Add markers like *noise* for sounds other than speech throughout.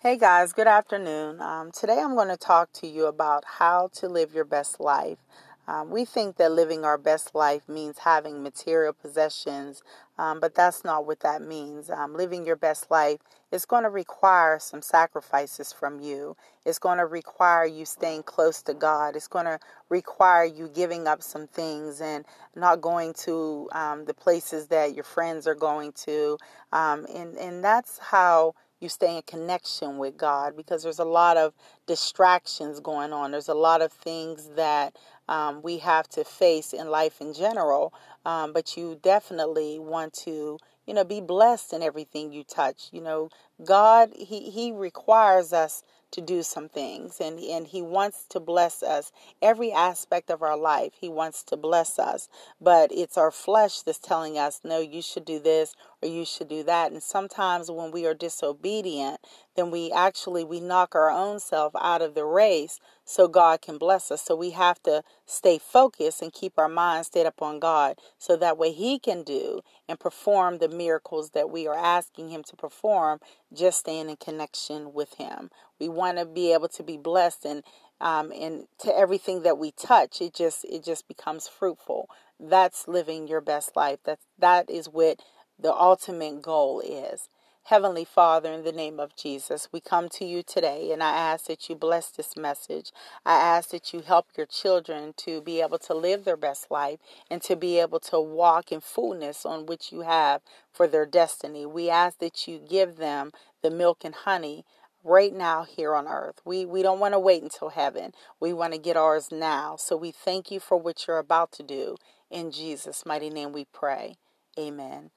Hey guys, good afternoon. Um, today I'm going to talk to you about how to live your best life. Um, we think that living our best life means having material possessions, um, but that's not what that means. Um, living your best life is going to require some sacrifices from you. It's going to require you staying close to God. It's going to require you giving up some things and not going to um, the places that your friends are going to. Um, and, and that's how you stay in connection with God because there's a lot of distractions going on. There's a lot of things that um, we have to face in life in general, um, but you definitely want to, you know, be blessed in everything you touch. You know, God, He He requires us to do some things and and he wants to bless us every aspect of our life he wants to bless us but it's our flesh that's telling us no you should do this or you should do that. And sometimes when we are disobedient then we actually we knock our own self out of the race so God can bless us. So we have to stay focused and keep our mind stayed up on God so that way he can do and perform the miracles that we are asking him to perform just staying in connection with him. We want to be able to be blessed and um, and to everything that we touch it just it just becomes fruitful. That's living your best life. That that is what the ultimate goal is Heavenly Father, in the name of Jesus, we come to you today and I ask that you bless this message. I ask that you help your children to be able to live their best life and to be able to walk in fullness on which you have for their destiny. We ask that you give them the milk and honey right now here on earth. We we don't want to wait until heaven. We want to get ours now. So we thank you for what you're about to do. In Jesus' mighty name we pray. Amen.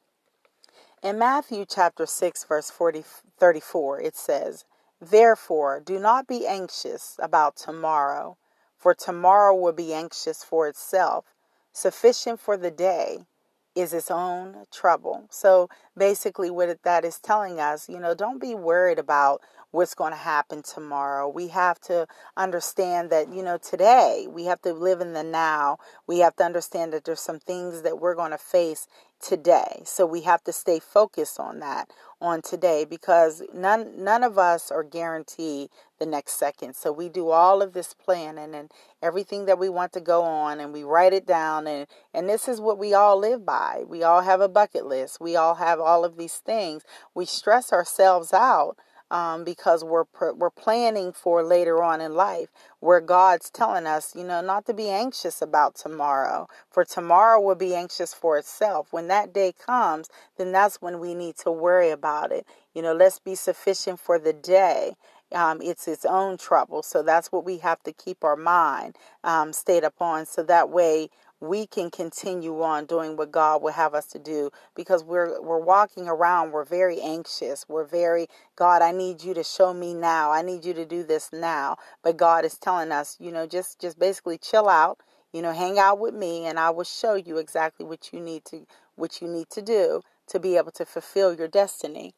In Matthew chapter 6 verse 40, 34 it says, "Therefore do not be anxious about tomorrow, for tomorrow will be anxious for itself. Sufficient for the day is its own trouble." So basically what that is telling us, you know, don't be worried about what's going to happen tomorrow. We have to understand that, you know, today we have to live in the now. We have to understand that there's some things that we're going to face today. So we have to stay focused on that on today because none none of us are guaranteed the next second. So we do all of this planning and everything that we want to go on and we write it down and and this is what we all live by. We all have a bucket list. We all have all of these things. We stress ourselves out um, because we're we're planning for later on in life, where God's telling us, you know, not to be anxious about tomorrow, for tomorrow will be anxious for itself. When that day comes, then that's when we need to worry about it. You know, let's be sufficient for the day. Um, it's its own trouble, so that's what we have to keep our mind um, stayed upon, so that way we can continue on doing what God will have us to do. Because we're we're walking around we're very anxious. We're very God I need you to show me now. I need you to do this now. But God is telling us you know just just basically chill out you know hang out with me and I will show you exactly what you need to what you need to do to be able to fulfill your destiny.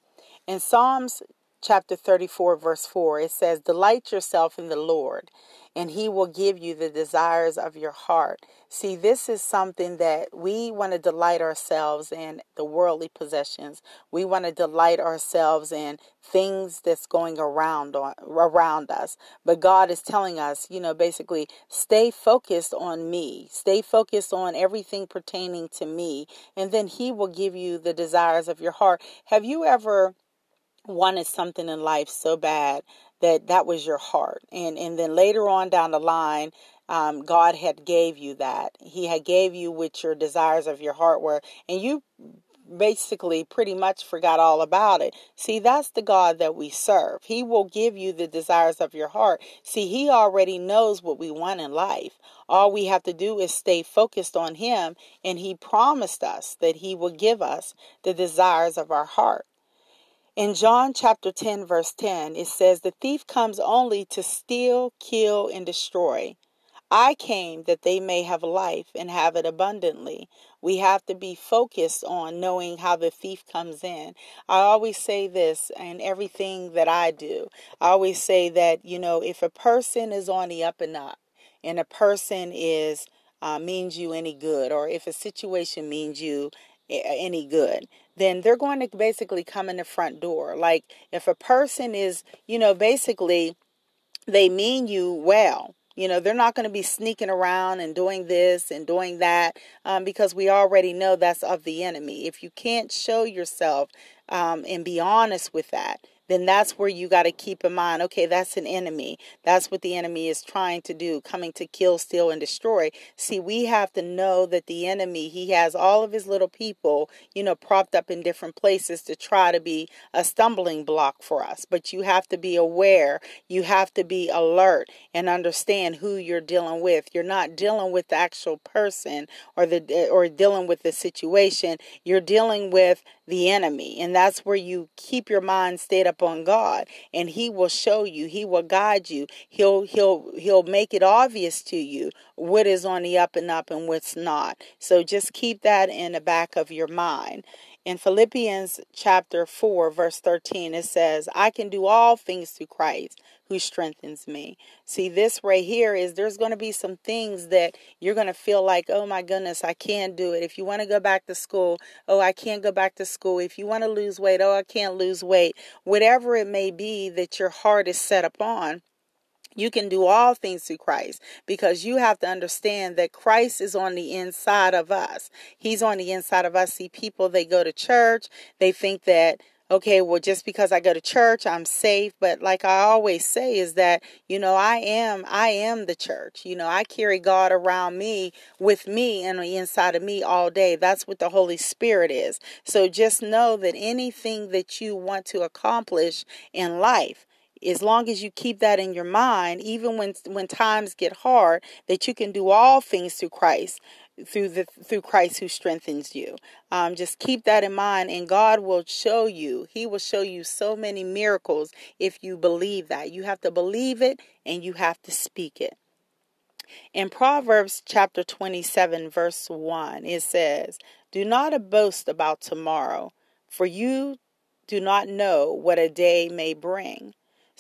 In Psalms chapter 34 verse 4 it says delight yourself in the Lord and he will give you the desires of your heart. See, this is something that we want to delight ourselves in the worldly possessions. We want to delight ourselves in things that's going around on, around us. But God is telling us, you know, basically stay focused on me. Stay focused on everything pertaining to me, and then he will give you the desires of your heart. Have you ever wanted something in life so bad that that was your heart and and then later on down the line um, god had gave you that he had gave you what your desires of your heart were and you basically pretty much forgot all about it. See, that's the God that we serve. He will give you the desires of your heart. See, He already knows what we want in life. All we have to do is stay focused on Him, and He promised us that He will give us the desires of our heart. In John chapter 10, verse 10, it says, The thief comes only to steal, kill, and destroy. I came that they may have life and have it abundantly. We have to be focused on knowing how the thief comes in. I always say this in everything that I do. I always say that, you know, if a person is on the up and up and a person is uh, means you any good, or if a situation means you any good, then they're going to basically come in the front door. Like if a person is, you know, basically they mean you well. You know, they're not going to be sneaking around and doing this and doing that um, because we already know that's of the enemy. If you can't show yourself um, and be honest with that, then that's where you got to keep in mind okay, that's an enemy. That's what the enemy is trying to do, coming to kill, steal, and destroy. See, we have to know that the enemy, he has all of his little people, you know, propped up in different places to try to be a stumbling block for us. But you have to be aware, you have to be alert and understand who you're dealing with. You're not dealing with the actual person or the eh, or dealing with the situation. You're dealing with the enemy. And that's where you keep your mind stayed up on God and he will show you, he will guide you. He'll he'll he'll make it obvious to you what is on the up and up and what's not. So just keep that in the back of your mind. In Philippians chapter 4 verse 13 it says, "I can do all things through Christ who strengthens me. See, this right here is there's going to be some things that you're going to feel like, oh my goodness, I can't do it. If you want to go back to school, oh, I can't go back to school. If you want to lose weight, oh, I can't lose weight. Whatever it may be that your heart is set upon you can do all things through Christ because you have to understand that Christ is on the inside of us. He's on the inside of us. See, people, they go to church, they think that okay, well, just because I go to church, I'm safe. But like I always say, is that, you know, I am, I am the church. You know, I carry God around me with me and inside of me all day. That's what the Holy Spirit is. So just know that anything that you want to accomplish in life, as long as you keep that in your mind, even when when times get hard, that you can do all things through Christ through the through Christ who strengthens you. Um, just keep that in mind, and God will show you. He will show you so many miracles if you believe that. You have to believe it, and you have to speak it. In Proverbs chapter 27, verse 1, it says, Do not boast about tomorrow, for you do not know what a day may bring.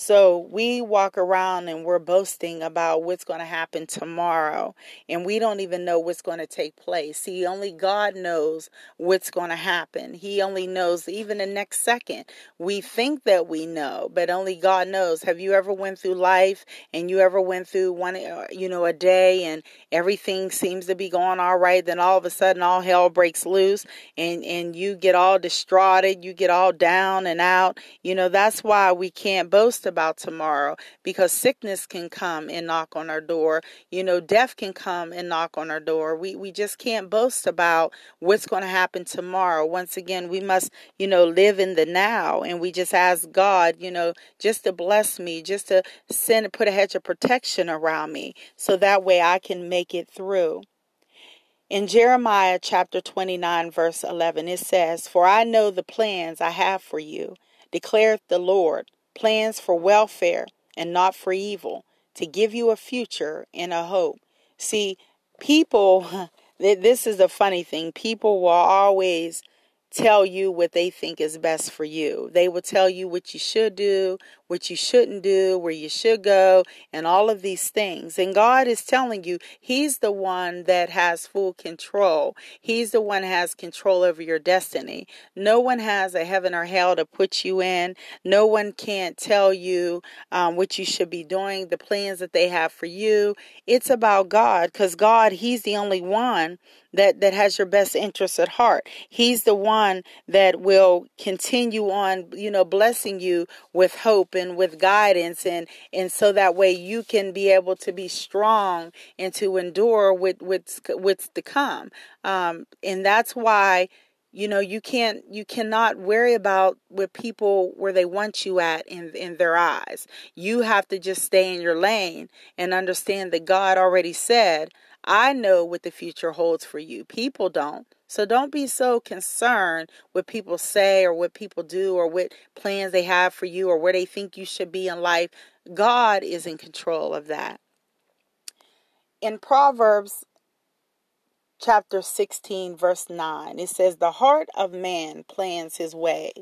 So we walk around and we're boasting about what's going to happen tomorrow, and we don't even know what's going to take place. See, only God knows what's going to happen. He only knows even the next second. We think that we know, but only God knows. Have you ever went through life and you ever went through one, uh, you know, a day and everything seems to be going all right, then all of a sudden all hell breaks loose and and you get all distraught, you get all down and out. You know, that's why we can't boast tomorrow because sickness can come and knock on our door. You know, death can come and knock on our door. We we just can't boast about what's going to happen tomorrow. Once again, we must, you know, live in the now and we just ask God, you know, just to bless me, just to send put a hedge of protection around me so that way I can make it through. In Jeremiah chapter 29, verse 11, it says, For I know the plans I have for you, declareth the Lord, plans for welfare and not for evil, to give you a future and a hope. See, people, *laughs* this is a funny thing. People will always tell you what they think is best for you. They will tell you what you should do, what you shouldn't do, where you should go, and all of these things. And God is telling you He's the one that has full control. He's the one has control over your destiny. No one has a heaven or hell to put you in. No one can't tell you um, what you should be doing, the plans that they have for you. It's about God because God, He's the only one that that has your best interests at heart. He's the one that will continue on, you know, blessing you with hope and and with guidance and and so that way you can be able to be strong and to endure with with what's to come. Um, and that's why you know you can't you cannot worry about with people where they want you at in in their eyes. You have to just stay in your lane and understand that god already said I know what the future holds for you. People don't. So don't be so concerned what people say or what people do or what plans they have for you or where they think you should be in life. God is in control of that. In Proverbs chapter 16, verse 9, it says, The heart of man plans his way,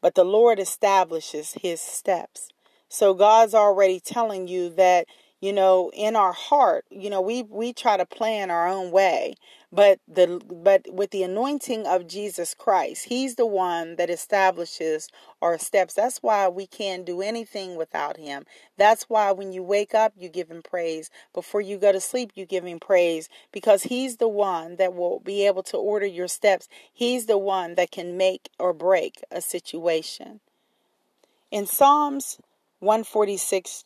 but the Lord establishes his steps. So God's already telling you that you know, in our heart, you know, we we try to plan our own way. But the but with the anointing of Jesus Christ, He's the one that establishes our steps. That's why we can't do anything without Him. That's why when you wake up, you give Him praise. Before you go to sleep, you give Him praise because He's the one that will be able to order your steps. He's the one that can make or break a situation. In Psalms 146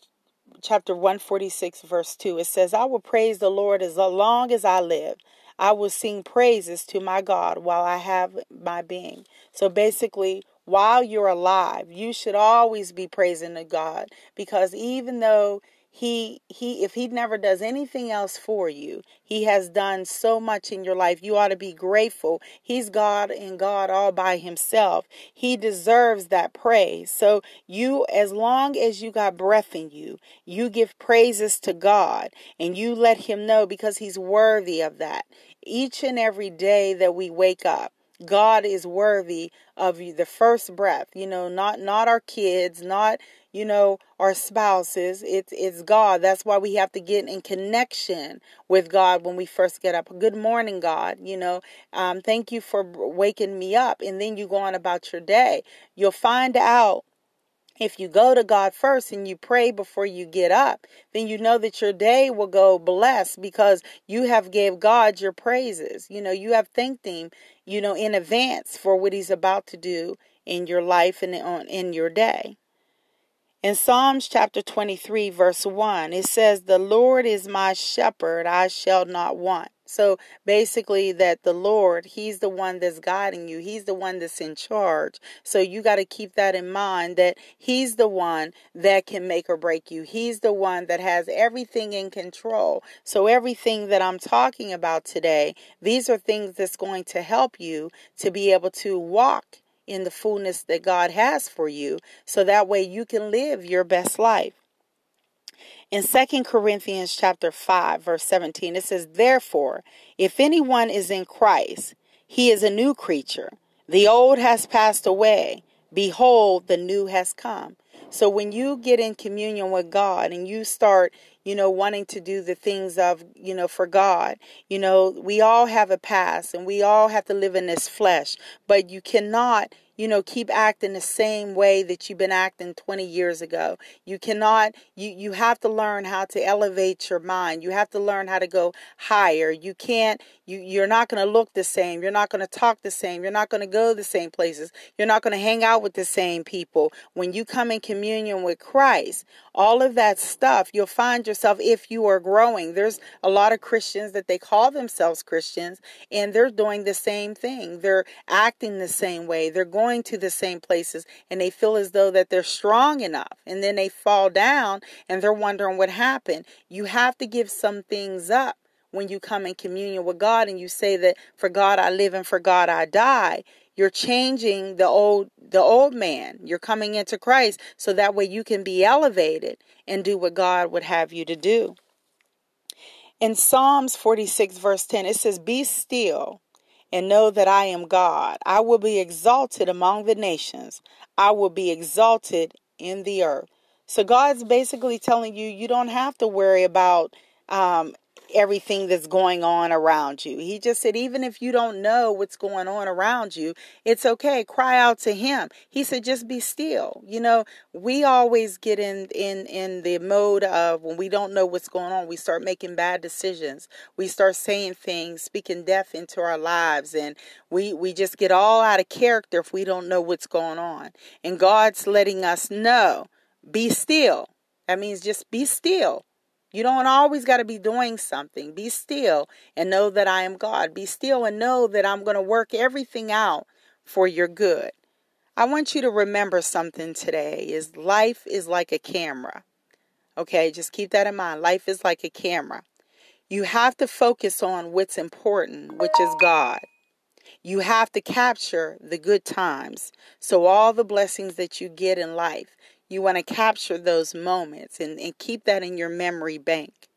chapter 146 verse 2 it says I will praise the Lord as long as I live I will sing praises to my God while I have my being. So basically, while you're alive, you should always be praising the God because even though he he if he never does anything else for you he has done so much in your life you ought to be grateful. He's god and god all by himself. He deserves that praise. So you as long as you got breath in you you give praises to god and you let him know because he's worthy of that. Each and every day that we wake up God is worthy of the first breath. You know, not not our kids, not you know our spouses. It's it's God. That's why we have to get in connection with God when we first get up. Good morning, God. You know, um, thank you for waking me up, and then you go on about your day. You'll find out if you go to God first and you pray before you get up, then you know that your day will go blessed because you have gave God your praises. You know, you have thanked him, you know, in advance for what he's about to do in your life and on in your day. In Psalms chapter 23 verse 1, it says, "The Lord is my shepherd, I shall not want." So basically, that the Lord, He's the one that's guiding you, He's the one that's in charge. So you got to keep that in mind that He's the one that can make or break you, He's the one that has everything in control. So everything that I'm talking about today, these are things that's going to help you to be able to walk in the fullness that God has for you so that way you can live your best life. In 2 Corinthians chapter 5 verse 17 it says therefore if anyone is in Christ he is a new creature. The old has passed away. Behold the new has come. So when you get in communion with God and you start you know wanting to do the things of you know for God. You know we all have a past and we all have to live in this flesh but you cannot you know keep acting the same way that you've been acting 20 years ago. You cannot you you have to learn how to elevate your mind. You have to learn how to go higher. You can't you you're not going to look the same. You're not going to talk the same. You're not going to go the same places. You're not going to hang out with the same people. When you come in communion with Christ all of that stuff you'll find yourself if you are growing there's a lot of Christians that they call themselves Christians and they're doing the same thing. They're acting the same way. They're going going to the same places and they feel as though that they're strong enough and then they fall down and they're wondering what happened. You have to give some things up when you come in communion with God and you say that for God I live and for God I die. You're changing the old the old man. You're coming into Christ so that way you can be elevated and do what God would have you to do. In Psalms 46 verse 10 it says be still and know that I am God. I will be exalted among the nations. I will be exalted in the earth. So God's basically telling you you don't have to worry about um, everything that's going on around you. He just said, even if you don't know what's going on around you, it's okay. Cry out to him. He said, just be still. You know, we always get in in in the mode of when we don't know what's going on, we start making bad decisions. We start saying things, speaking death into our lives, and we we just get all out of character if we don't know what's going on. And God's letting us know, be still. That means just be still you don't always got to be doing something. Be still and know that I am God. Be still and know that I'm going to work everything out for your good. I want you to remember something today is life is like a camera. Okay, just keep that in mind. Life is like a camera. You have to focus on what's important, which is God. You have to capture the good times. So all the blessings that you get in life, you want to capture those moments and, and keep that in your memory bank.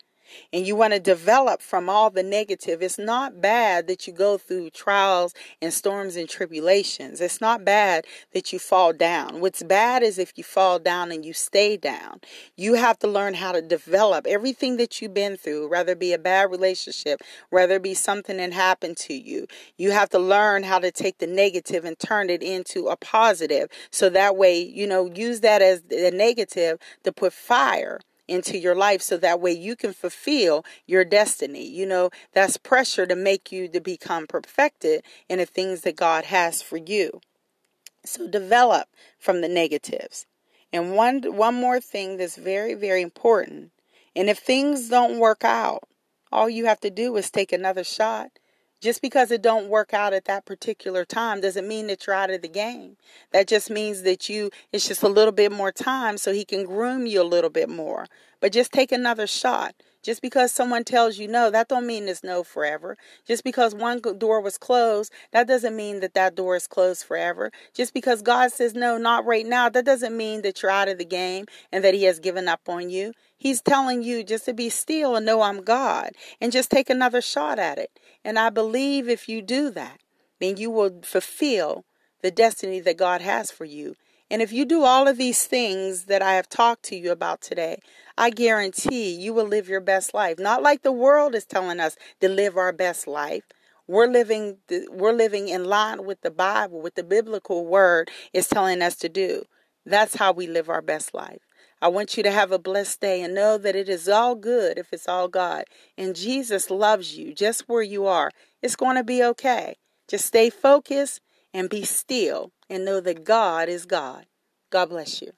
And you want to develop from all the negative. It's not bad that you go through trials and storms and tribulations. It's not bad that you fall down. What's bad is if you fall down and you stay down. You have to learn how to develop everything that you've been through, whether it be a bad relationship, whether it be something that happened to you. You have to learn how to take the negative and turn it into a positive. So that way, you know, use that as the negative to put fire into your life so that way you can fulfill your destiny. You know, that's pressure to make you to become perfected in the things that God has for you. So develop from the negatives. And one one more thing that's very very important. And if things don't work out, all you have to do is take another shot just because it don't work out at that particular time doesn't mean that you're out of the game. That just means that you it's just a little bit more time so he can groom you a little bit more. But just take another shot. Just because someone tells you no, that don't mean it's no forever. Just because one door was closed, that doesn't mean that that door is closed forever. Just because God says no, not right now, that doesn't mean that you're out of the game and that he has given up on you. He's telling you just to be still and know I'm God and just take another shot at it. And I believe if you do that, then you will fulfill the destiny that God has for you. And if you do all of these things that I have talked to you about today, I guarantee you will live your best life. Not like the world is telling us to live our best life. We're living we're living in line with the Bible, with the biblical word is telling us to do. That's how we live our best life. I want you to have a blessed day and know that it is all good if it's all God. And Jesus loves you just where you are. It's going to be okay. Just stay focused and be still and know that God is God. God bless you.